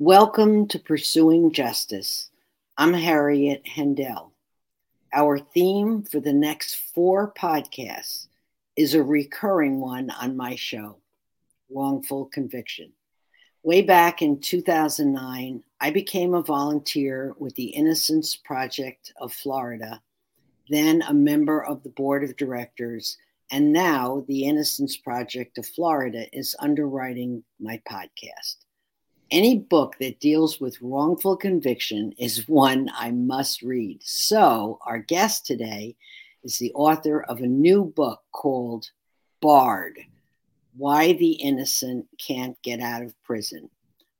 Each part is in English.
Welcome to Pursuing Justice. I'm Harriet Hendel. Our theme for the next four podcasts is a recurring one on my show wrongful conviction. Way back in 2009, I became a volunteer with the Innocence Project of Florida, then a member of the board of directors, and now the Innocence Project of Florida is underwriting my podcast. Any book that deals with wrongful conviction is one I must read. So, our guest today is the author of a new book called Barred Why the Innocent Can't Get Out of Prison.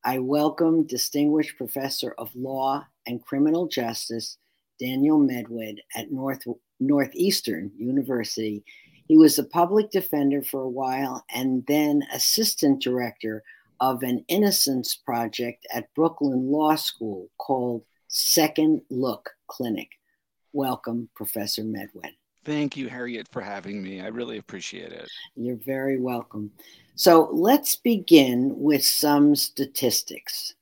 I welcome Distinguished Professor of Law and Criminal Justice Daniel Medwed at North, Northeastern University. He was a public defender for a while and then assistant director of an innocence project at Brooklyn Law School called Second Look Clinic. Welcome, Professor Medwed. Thank you, Harriet, for having me. I really appreciate it. You're very welcome. So let's begin with some statistics.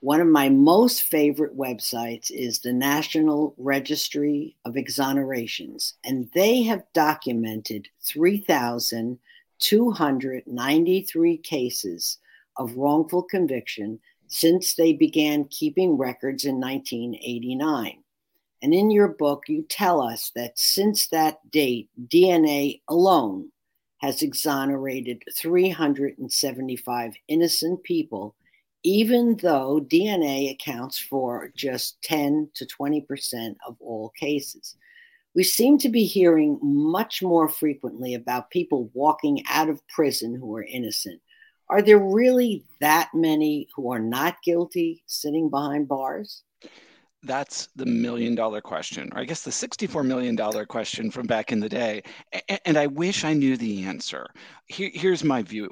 One of my most favorite websites is the National Registry of Exonerations, and they have documented 3,293 cases of wrongful conviction since they began keeping records in 1989. And in your book, you tell us that since that date, DNA alone has exonerated 375 innocent people, even though DNA accounts for just 10 to 20% of all cases. We seem to be hearing much more frequently about people walking out of prison who are innocent. Are there really that many who are not guilty sitting behind bars? That's the million dollar question, or I guess the $64 million question from back in the day. And I wish I knew the answer. Here's my view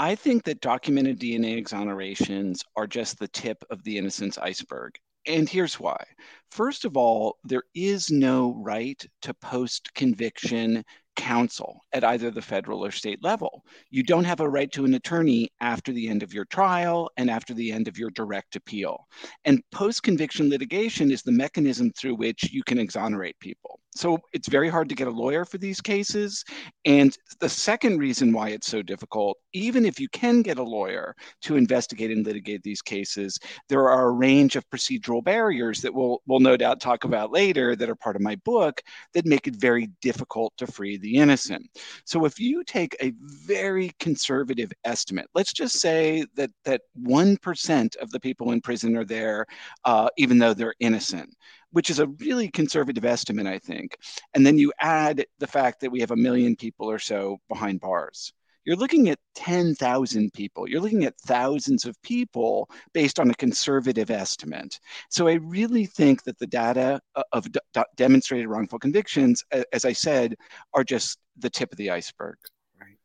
I think that documented DNA exonerations are just the tip of the innocence iceberg. And here's why. First of all, there is no right to post conviction counsel at either the federal or state level. You don't have a right to an attorney after the end of your trial and after the end of your direct appeal. And post conviction litigation is the mechanism through which you can exonerate people. So it's very hard to get a lawyer for these cases. And the second reason why it's so difficult, even if you can get a lawyer to investigate and litigate these cases, there are a range of procedural barriers that we'll, we'll no doubt talk about later that are part of my book that make it very difficult to free the innocent. So if you take a very conservative estimate, let's just say that that 1% of the people in prison are there, uh, even though they're innocent which is a really conservative estimate, I think. And then you add the fact that we have a million people or so behind bars. You're looking at 10,000 people. You're looking at thousands of people based on a conservative estimate. So I really think that the data uh, of d- demonstrated wrongful convictions, as I said, are just the tip of the iceberg. Right.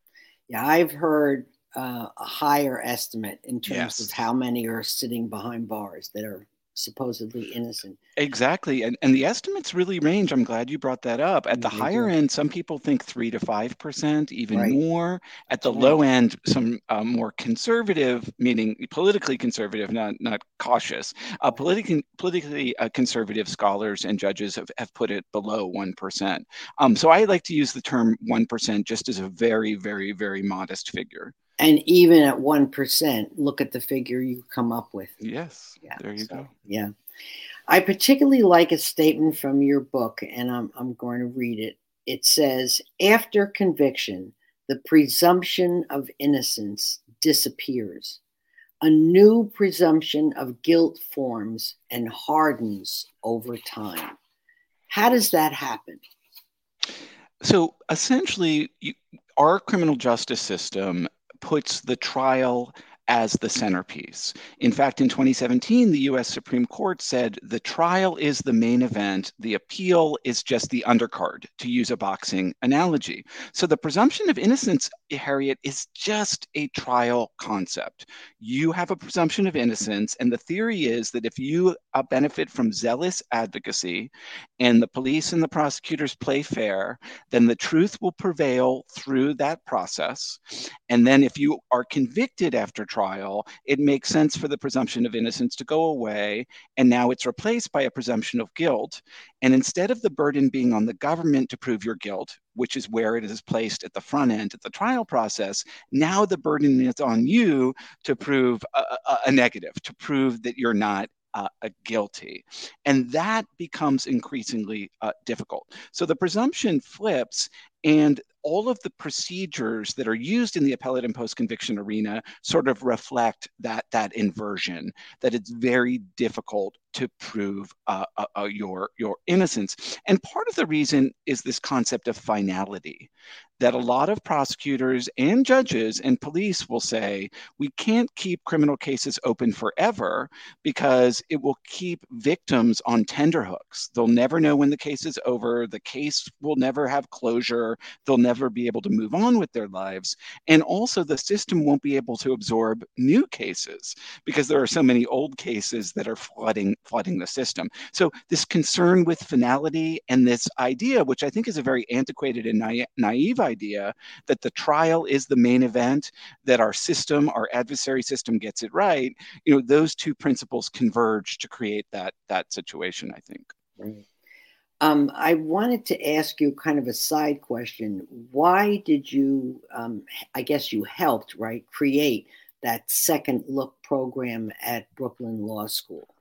Yeah, I've heard uh, a higher estimate in terms yes. of how many are sitting behind bars that are supposedly innocent. Exactly. And, and the estimates really range. I'm glad you brought that up. At the mm-hmm. higher end, some people think 3 to 5%, even right. more. At the low end, some uh, more conservative, meaning politically conservative, not, not cautious, uh, politically, politically uh, conservative scholars and judges have, have put it below 1%. Um, so I like to use the term 1% just as a very, very, very modest figure. And even at 1%, look at the figure you come up with. Yes. Yeah. There you so, go. Yeah. I particularly like a statement from your book, and I'm, I'm going to read it. It says, After conviction, the presumption of innocence disappears. A new presumption of guilt forms and hardens over time. How does that happen? So essentially, you, our criminal justice system puts the trial as the centerpiece. In fact, in 2017, the US Supreme Court said the trial is the main event, the appeal is just the undercard, to use a boxing analogy. So the presumption of innocence, Harriet, is just a trial concept. You have a presumption of innocence, and the theory is that if you uh, benefit from zealous advocacy and the police and the prosecutors play fair, then the truth will prevail through that process. And then if you are convicted after trial, it makes sense for the presumption of innocence to go away. And now it's replaced by a presumption of guilt. And instead of the burden being on the government to prove your guilt, which is where it is placed at the front end at the trial process, now the burden is on you to prove a, a, a negative, to prove that you're not uh, guilty. And that becomes increasingly uh, difficult. So the presumption flips, and all of the procedures that are used in the appellate and post-conviction arena sort of reflect that that inversion that it's very difficult to prove uh, uh, uh, your your innocence. And part of the reason is this concept of finality that a lot of prosecutors and judges and police will say we can't keep criminal cases open forever because it will keep victims on tenterhooks. They'll never know when the case is over. The case will never have closure. They'll never be able to move on with their lives. And also, the system won't be able to absorb new cases because there are so many old cases that are flooding flooding the system. So this concern with finality and this idea, which I think is a very antiquated and na- naive idea, that the trial is the main event, that our system, our adversary system, gets it right. You know, those two principles converge to create that that situation. I think. Um, I wanted to ask you kind of a side question. Why did you, um, I guess you helped, right, create that second look program at Brooklyn Law School?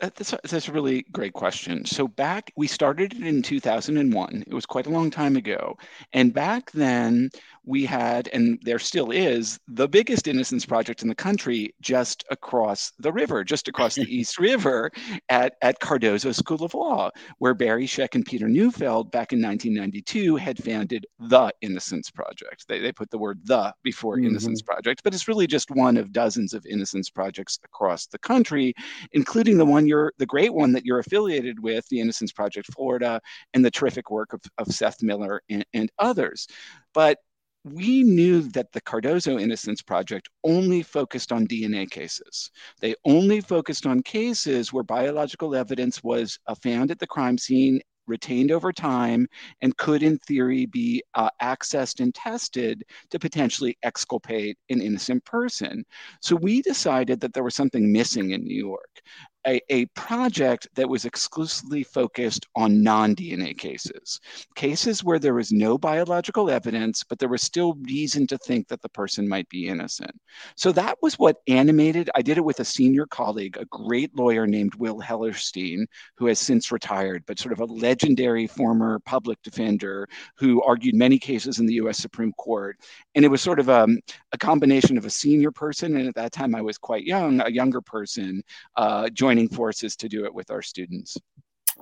That's a, that's a really great question. So back, we started it in 2001. It was quite a long time ago. And back then, we had, and there still is, the biggest innocence project in the country just across the river, just across the East River at, at Cardozo School of Law, where Barry Scheck and Peter Neufeld back in 1992 had founded the Innocence Project. They, they put the word the before mm-hmm. Innocence Project, but it's really just one of dozens of innocence projects across the country, including the one you're, the great one that you're affiliated with, the Innocence Project Florida, and the terrific work of, of Seth Miller and, and others. But we knew that the Cardozo Innocence Project only focused on DNA cases. They only focused on cases where biological evidence was uh, found at the crime scene, retained over time, and could, in theory, be uh, accessed and tested to potentially exculpate an innocent person. So we decided that there was something missing in New York a, a project that was exclusively focused on non DNA cases, cases where there was no biological evidence, but there was still reason to think that the person might be innocent. So that was what animated. I did it with a senior colleague, a great lawyer named Will Hellerstein, who has since retired, but sort of a legendary former public defender who argued many cases in the US Supreme Court. And it was sort of a, um, a combination of a senior person, and at that time I was quite young, a younger person, uh, joining joining forces to do it with our students.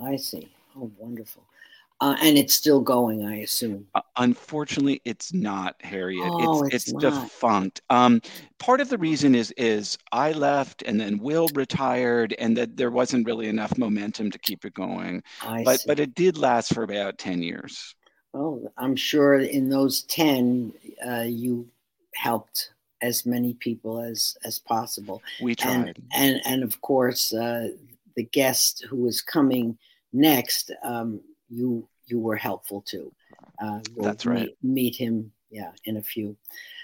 I see. Oh, wonderful. Uh, and it's still going, I assume. Uh, unfortunately, it's not, Harriet. Oh, it's it's, it's defunct. Um, part of the reason is is I left, and then Will retired, and that there wasn't really enough momentum to keep it going. I but see. but it did last for about ten years. Oh, I'm sure in those ten, uh, you helped as many people as as possible. We tried, and and, and of course uh, the guest who is coming next, um, you you were helpful too. Uh, we'll That's right. Meet, meet, him, yeah, in a few.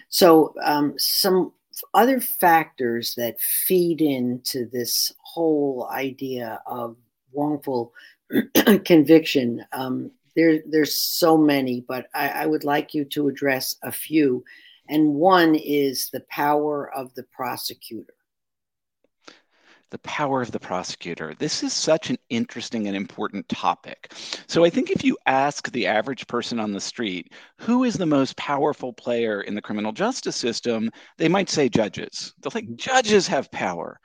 So um, some other factors that feed into this whole idea of wrongful conviction. Um, there, there's so many, but I, I would like you to address a few and one is the power of the prosecutor. The power of the prosecutor. This is such an interesting and important topic. So, I think if you ask the average person on the street, who is the most powerful player in the criminal justice system, they might say judges. They'll think mm-hmm. judges have power.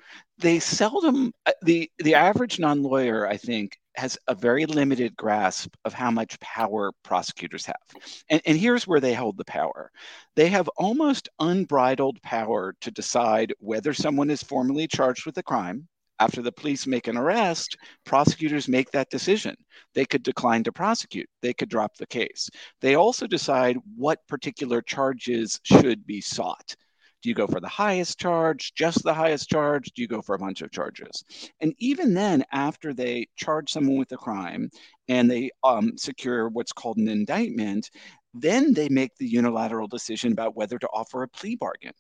They seldom, uh, the, the average non lawyer, I think, has a very limited grasp of how much power prosecutors have. And, and, here's where they hold the power they have almost unbridled power to decide whether someone is formally charged with a crime. After the police make an arrest, prosecutors make that decision. They could decline to prosecute, they could drop the case. They also decide what particular charges should be sought. Do you go for the highest charge, just the highest charge? Do you go for a bunch of charges? And even then, after they charge someone with a crime and they um, secure what's called an indictment, then they make the unilateral decision about whether to offer a plea bargain.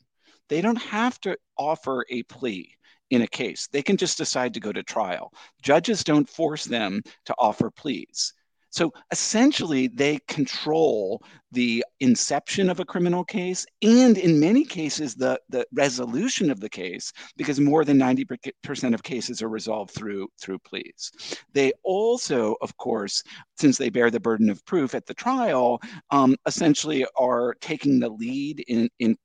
they don't have to offer a plea in a case. They can just decide to go to trial. Judges don't force them to offer pleas. So essentially, they control the inception of a criminal case and, in many cases, the, the resolution of the case because more than 90% of cases are resolved through, through pleas. They also, of course, since they bear the burden of proof at the trial, um, essentially are taking the lead in, in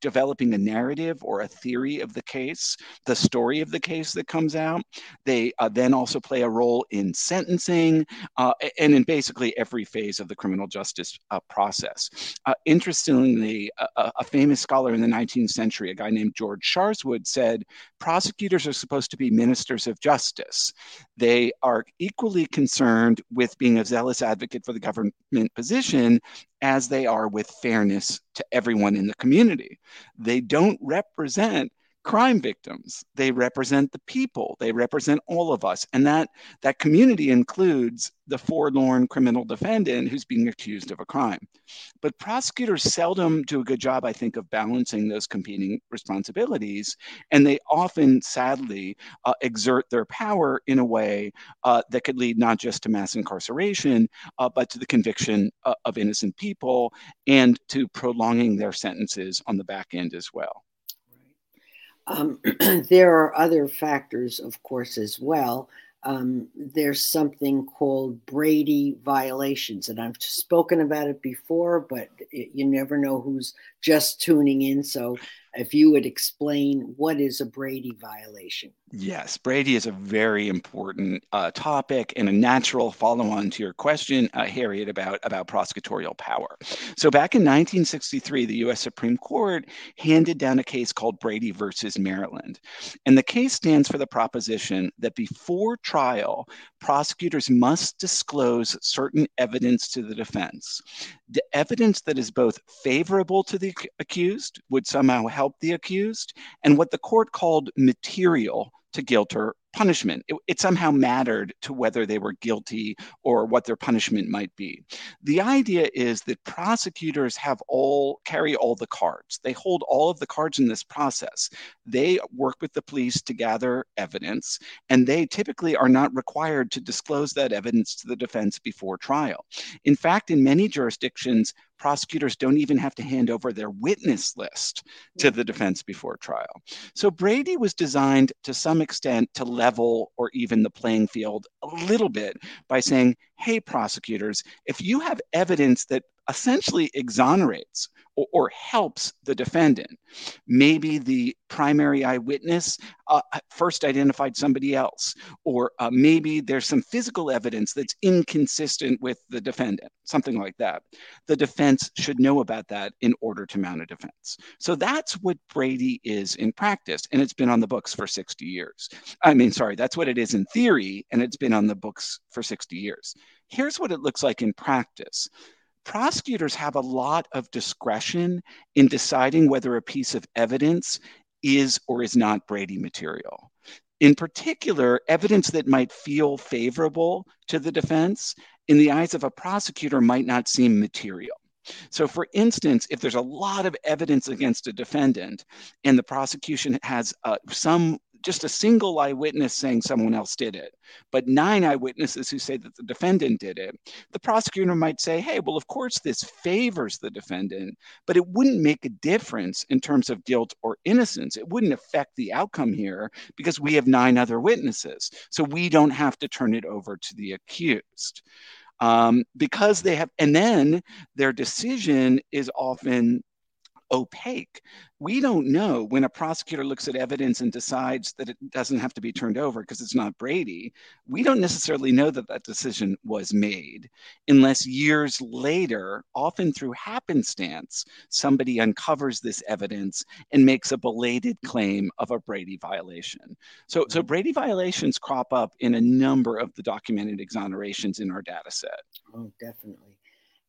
developing a narrative or a theory of the case, the story of the case that comes out. They uh, then also play a role in sentencing uh, and in basically every phase of the criminal justice uh, process. Uh, interestingly, a, a, famous scholar in the 19th century, a guy named George Sharswood, said prosecutors are supposed to be ministers of justice. They are equally concerned with being a zealous advocate for the government position as they are with fairness to everyone in the community. They don't represent crime victims. They represent the people. They represent all of us. And that, that community includes the forlorn criminal defendant who's being accused of a crime. But prosecutors seldom do a good job, I think, of balancing those competing responsibilities. And they often, sadly, uh, exert their power in a way uh, that could lead not just to mass incarceration, uh, but to the conviction uh, of innocent people and to prolonging their sentences on the back end as well. Um, there are other factors, of course, as well. Um, there's something called Brady violations, and I've spoken about it before, but it, you never know who's just tuning in. So, if you would explain what is a Brady violation? Yes, Brady is a very important uh, topic and a natural follow-on to your question, uh, Harriet, about, about prosecutorial power. So back in 1963, the U.S. Supreme Court handed down a case called Brady versus Maryland. And the case stands for the proposition that before trial, prosecutors must disclose certain evidence to the defense. The evidence that is both favorable to the accused would somehow help the accused, and what the court called material to guilt or punishment. It, it, somehow mattered to whether they were guilty or what their punishment might be. The idea is that prosecutors have all carry all the cards. They hold all of the cards in this process. They work with the police to gather evidence, and they typically are not required to disclose that evidence to the defense before trial. In fact, in many jurisdictions, prosecutors don't even have to hand over their witness list to the defense before trial. So Brady was designed to some extent to level or even the playing field a little bit by saying, hey, prosecutors, if you have evidence that essentially exonerates or, or helps the defendant. Maybe the primary eyewitness uh, first identified somebody else, or uh, maybe there's some physical evidence that's inconsistent with the defendant, something like that. The defense should know about that in order to mount a defense. So that's what Brady is in practice, and it's been on the books for 60 years. I mean, sorry, that's what it is in theory, and it's been on the books for 60 years. Here's what it looks like in practice prosecutors have a lot of discretion in deciding whether a piece of evidence is or is not Brady material. In particular, evidence that might feel favorable to the defense in the eyes of a prosecutor might not seem material. So, for instance, if there's a lot of evidence against a defendant and the prosecution has uh, some just a single eyewitness saying someone else did it, but nine eyewitnesses who say that the defendant did it, the prosecutor might say, hey, well, of course, this favors the defendant, but it wouldn't make a difference in terms of guilt or innocence. It wouldn't affect the outcome here because we have nine other witnesses. So we don't have to turn it over to the accused. Um, because they have, and then their decision is often opaque. We don't know when a prosecutor looks at evidence and decides that it doesn't have to be turned over because it's not Brady. We don't necessarily know that that decision was made unless years later, often through happenstance, somebody uncovers this evidence and makes a belated claim of a Brady violation. So, so mm-hmm. Brady violations crop up in a number of the documented exonerations in our data set. Oh, definitely.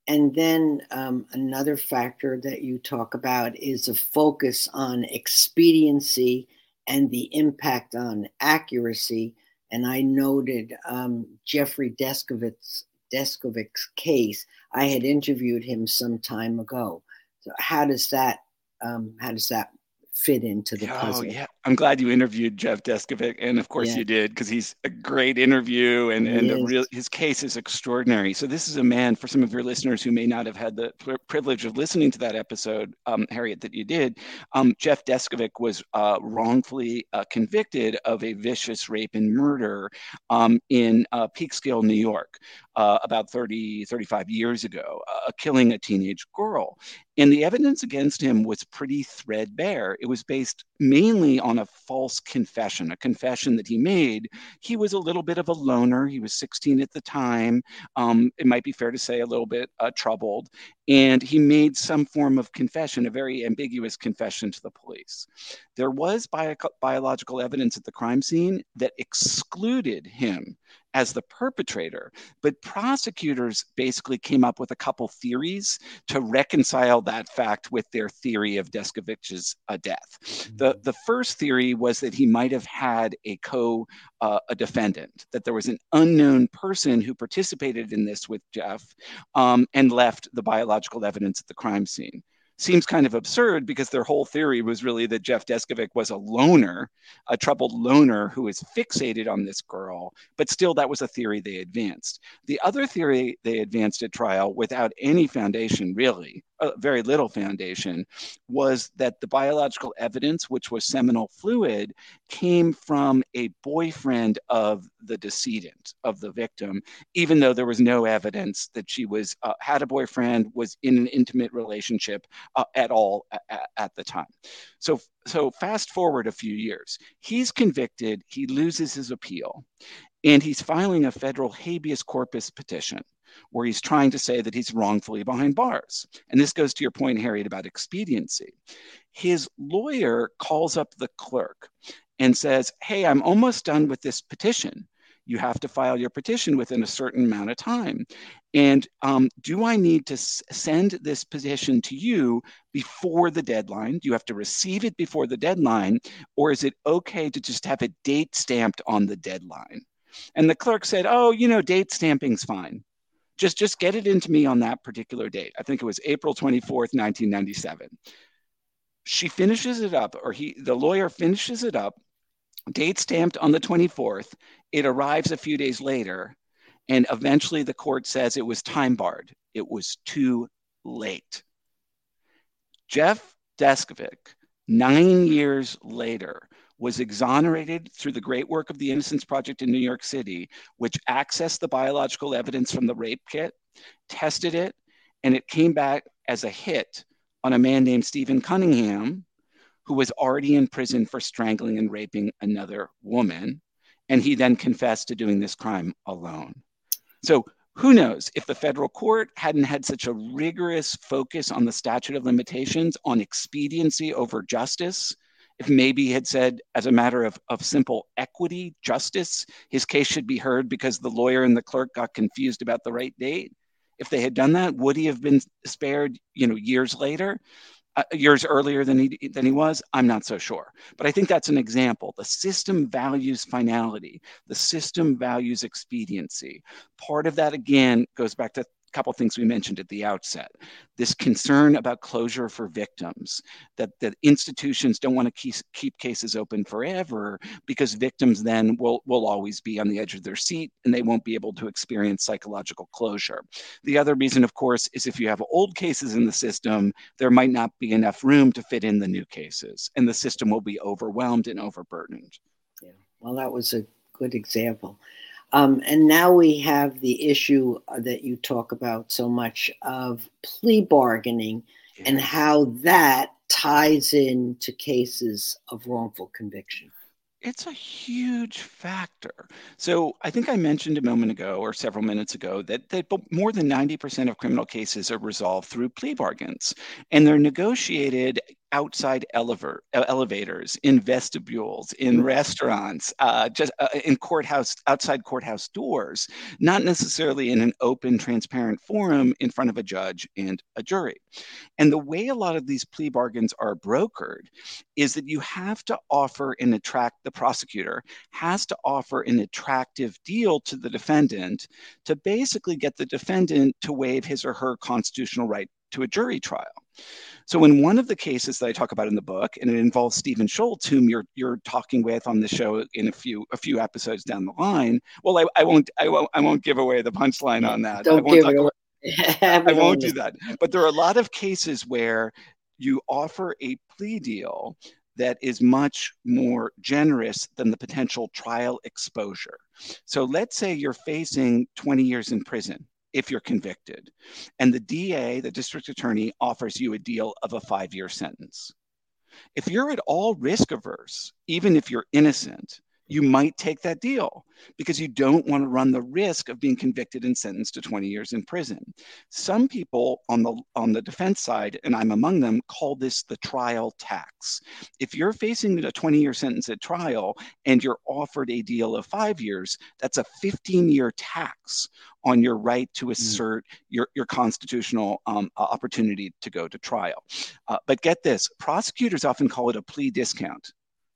And then um, another factor that you talk about is a focus on expediency and the impact on accuracy. And I noted um, Jeffrey Deskovic's, Deskovic's case. I had interviewed him some time ago. So how does that um, how does that fit into the oh, puzzle. yeah. I'm glad you interviewed Jeff Deskovic. And of course yeah. you did, because he's a great interview and, and real, his case is extraordinary. So this is a man, for some of your listeners who may not have had the privilege of listening to that episode, um, Harriet, that you did, um, Jeff Deskovic was uh, wrongfully uh, convicted of a vicious rape and murder um, in uh, Peekskill, New York uh, about 30, 35 years ago, uh, killing a teenage girl. And the evidence against him was pretty threadbare. It was based mainly on a false confession, a confession that he made. He was a little bit of a loner. He was 16 at the time. Um, it might be fair to say a little bit uh, troubled. And he made some form of confession, a very ambiguous confession to the police. There was bio- biological evidence at the crime scene that excluded him as the perpetrator. But prosecutors basically came up with a couple theories to reconcile that fact with their theory of Deskovic's uh, death. The, mm-hmm. the first theory was that he might have had a co uh, a defendant, that there was an unknown person who participated in this with Jeff um, and left the biological evidence at the crime scene seems kind of absurd because their whole theory was really that Jeff Deskovic was a loner, a troubled loner who was fixated on this girl. But still, that was a theory they advanced. The other theory they advanced at trial without any foundation, really, very little foundation, was that the biological evidence, which was seminal fluid, came from a boyfriend of the decedent, of the victim, even though there was no evidence that she was uh, had a boyfriend, was in an intimate relationship uh, at all at, at the time. So, so fast forward a few years, he's convicted, he loses his appeal, and he's filing a federal habeas corpus petition where he's trying to say that he's wrongfully behind bars. And this goes to your point, Harriet, about expediency. His lawyer calls up the clerk and says, Hey, I'm almost done with this petition you have to file your petition within a certain amount of time. And um, do I need to s- send this petition to you before the deadline? Do you have to receive it before the deadline? Or is it okay to just have a date stamped on the deadline? And the clerk said, Oh, you know, date stamping's fine. Just, just get it into me on that particular date. I think it was April 24th, 1997. She finishes it up, or he, the lawyer finishes it up date stamped on the 24th. It arrives a few days later, and eventually the court says it was time barred. It was too late. Jeff Deskovic, nine years later, was exonerated through the great work of the Innocence Project in New York City, which accessed the biological evidence from the rape kit, tested it, and it came back as a hit on a man named Stephen Cunningham, who was already in prison for strangling and raping another woman. And he then confessed to doing this crime alone. So who knows if the federal court hadn't had such a rigorous focus on the statute of limitations, on expediency over justice, if maybe had said, as a matter of, of simple equity, justice, his case should be heard because the lawyer and the clerk got confused about the right date. If they had done that, would he have been spared, you know, years later? uh, years earlier than he than he was i'm not so sure but i think that's an example the system values finality the system values expediency part of that again goes back to couple things we mentioned at the outset. This concern about closure for victims that that institutions don't want to keep, keep cases open forever because victims then will will always be on the edge of their seat and they won't be able to experience psychological closure. The other reason of course is if you have old cases in the system there might not be enough room to fit in the new cases and the system will be overwhelmed and overburdened. Yeah well that was a good example um, and now we have the issue uh, that you talk about so much of plea bargaining yes. and how that ties into cases of wrongful conviction. It's a huge factor. So I think I mentioned a moment ago or several minutes ago that, that more than 90% of criminal cases are resolved through plea bargains and they're negotiated outside elevator, elevators, in vestibules, in mm. restaurants, uh, just uh, in courthouse, outside courthouse doors, not necessarily in an open, transparent forum in front of a judge and a jury. And the way a lot of these plea bargains are brokered is that you have to offer and attract the prosecutor has to offer an attractive deal to the defendant to basically get the defendant to waive his or her constitutional right to a jury trial. So in one of the cases that I talk about in the book, and it involves Stephen Schultz, whom you're you're talking with on the show in a few a few episodes down the line. Well, I, I won't I won't I won't give away the punchline on that. Don't I won't give it away. I won't do that. But there are a lot of cases where you offer a plea deal that is much more generous than the potential trial exposure. So let's say you're facing 20 years in prison if you're convicted. And the DA, the district attorney, offers you a deal of a five year sentence. If you're at all risk averse, even if you're innocent, you might take that deal because you don't want to run the risk of being convicted and sentenced to 20 years in prison. Some people on the on the defense side and I'm among them call this the trial tax. If you're facing a 20-year sentence at trial and you're offered a deal of 5 years, that's a 15-year tax on your right to mm. assert mm. your, your constitutional um, opportunity to go to trial. Uh, but get this prosecutors often call it a plea discount.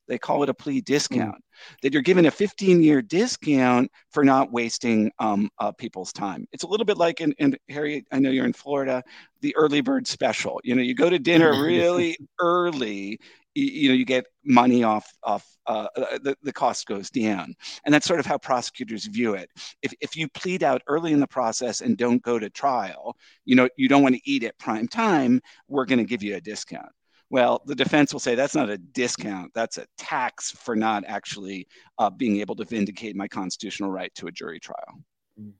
They call it a plea discount, mm. That you're given a 15 year discount for not wasting um, uh, people's time. It's a little bit like, in, in Harry, I know you're in Florida, the early bird special. You know, you go to dinner really early, you, you, know, you get money off, off uh, uh, the, the cost goes down. And that's sort of how prosecutors view it. If, if you plead out early in the process and don't go to trial, you know, you don't want to eat at prime time, we're going to give you a discount. Well, the defense will say that's not a discount, that's a tax for not actually uh, being able to vindicate my constitutional right to a jury trial. Mm.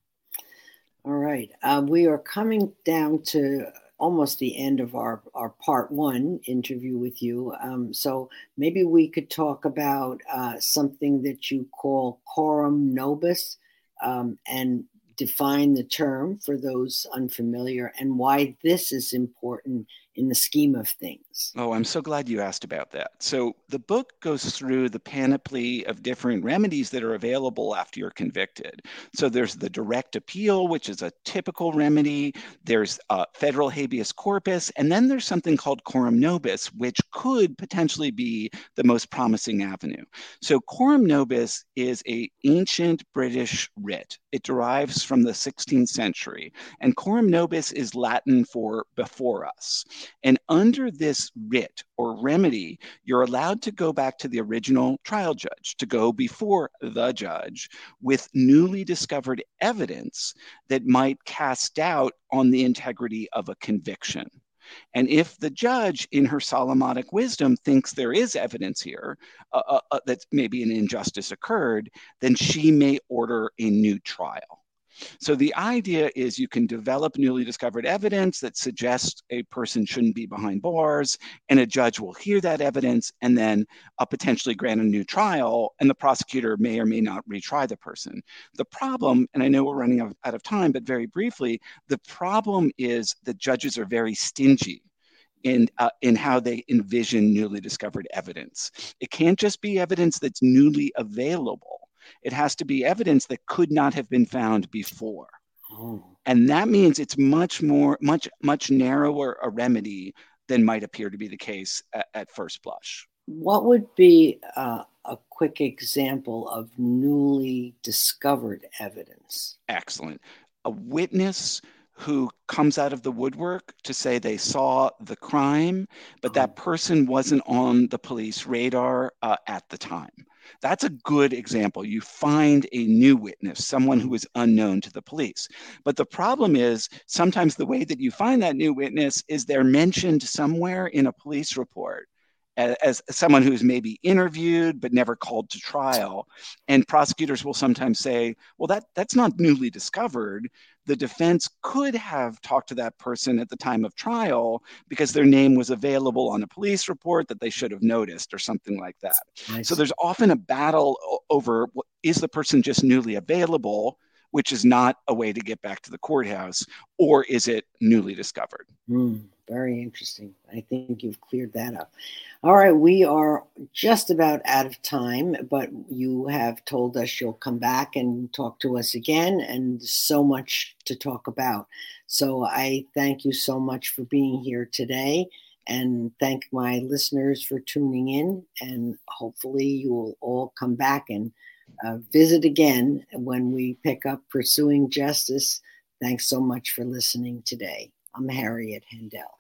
All right. Uh, we are coming down to almost the end of our, our part one interview with you. Um, so maybe we could talk about uh, something that you call coram nobis um, and define the term for those unfamiliar and why this is important in the scheme of things. Oh, I'm so glad you asked about that. So, the book goes through the panoply of different remedies that are available after you're convicted. So, there's the direct appeal, which is a typical remedy, there's uh, federal habeas corpus, and then there's something called coram nobis, which could potentially be the most promising avenue. So, coram nobis is a ancient British writ. It derives from the 16th century, and coram nobis is Latin for before us. And under this writ or remedy, you're allowed to go back to the original trial judge, to go before the judge with newly discovered evidence that might cast doubt on the integrity of a conviction. And if the judge, in her Solomonic wisdom, thinks there is evidence here uh, uh, uh that maybe an injustice occurred, then she may order a new trial. So the idea is you can develop newly discovered evidence that suggests a person shouldn't be behind bars, and a judge will hear that evidence and then uh, potentially grant a new trial, and the prosecutor may or may not retry the person. The problem, and I know we're running out of time, but very briefly, the problem is that judges are very stingy in uh, in how they envision newly discovered evidence. It can't just be evidence that's newly available. It has to be evidence that could not have been found before. Oh. And that means it's much more, much, much narrower a remedy than might appear to be the case at, at first blush. What would be uh, a quick example of newly discovered evidence? Excellent. A witness who comes out of the woodwork to say they saw the crime, but that person wasn't on the police radar uh, at the time. That's a good example. You find a new witness, someone who is unknown to the police. But the problem is sometimes the way that you find that new witness is they're mentioned somewhere in a police report as, someone who's maybe interviewed but never called to trial. And prosecutors will sometimes say, well, that, that's not newly discovered. The defense could have talked to that person at the time of trial because their name was available on a police report that they should have noticed or something like that. Nice. So there's often a battle over is the person just newly available? which is not a way to get back to the courthouse, or is it newly discovered? Mm, very interesting. I think you've cleared that up. All right, we are just about out of time, but you have told us you'll come back and talk to us again, and so much to talk about. So I thank you so much for being here today and thank my listeners for tuning in. And hopefully, you will all come back and uh, visit again when we pick up Pursuing Justice. Thanks so much for listening today. I'm Harriet Hendel.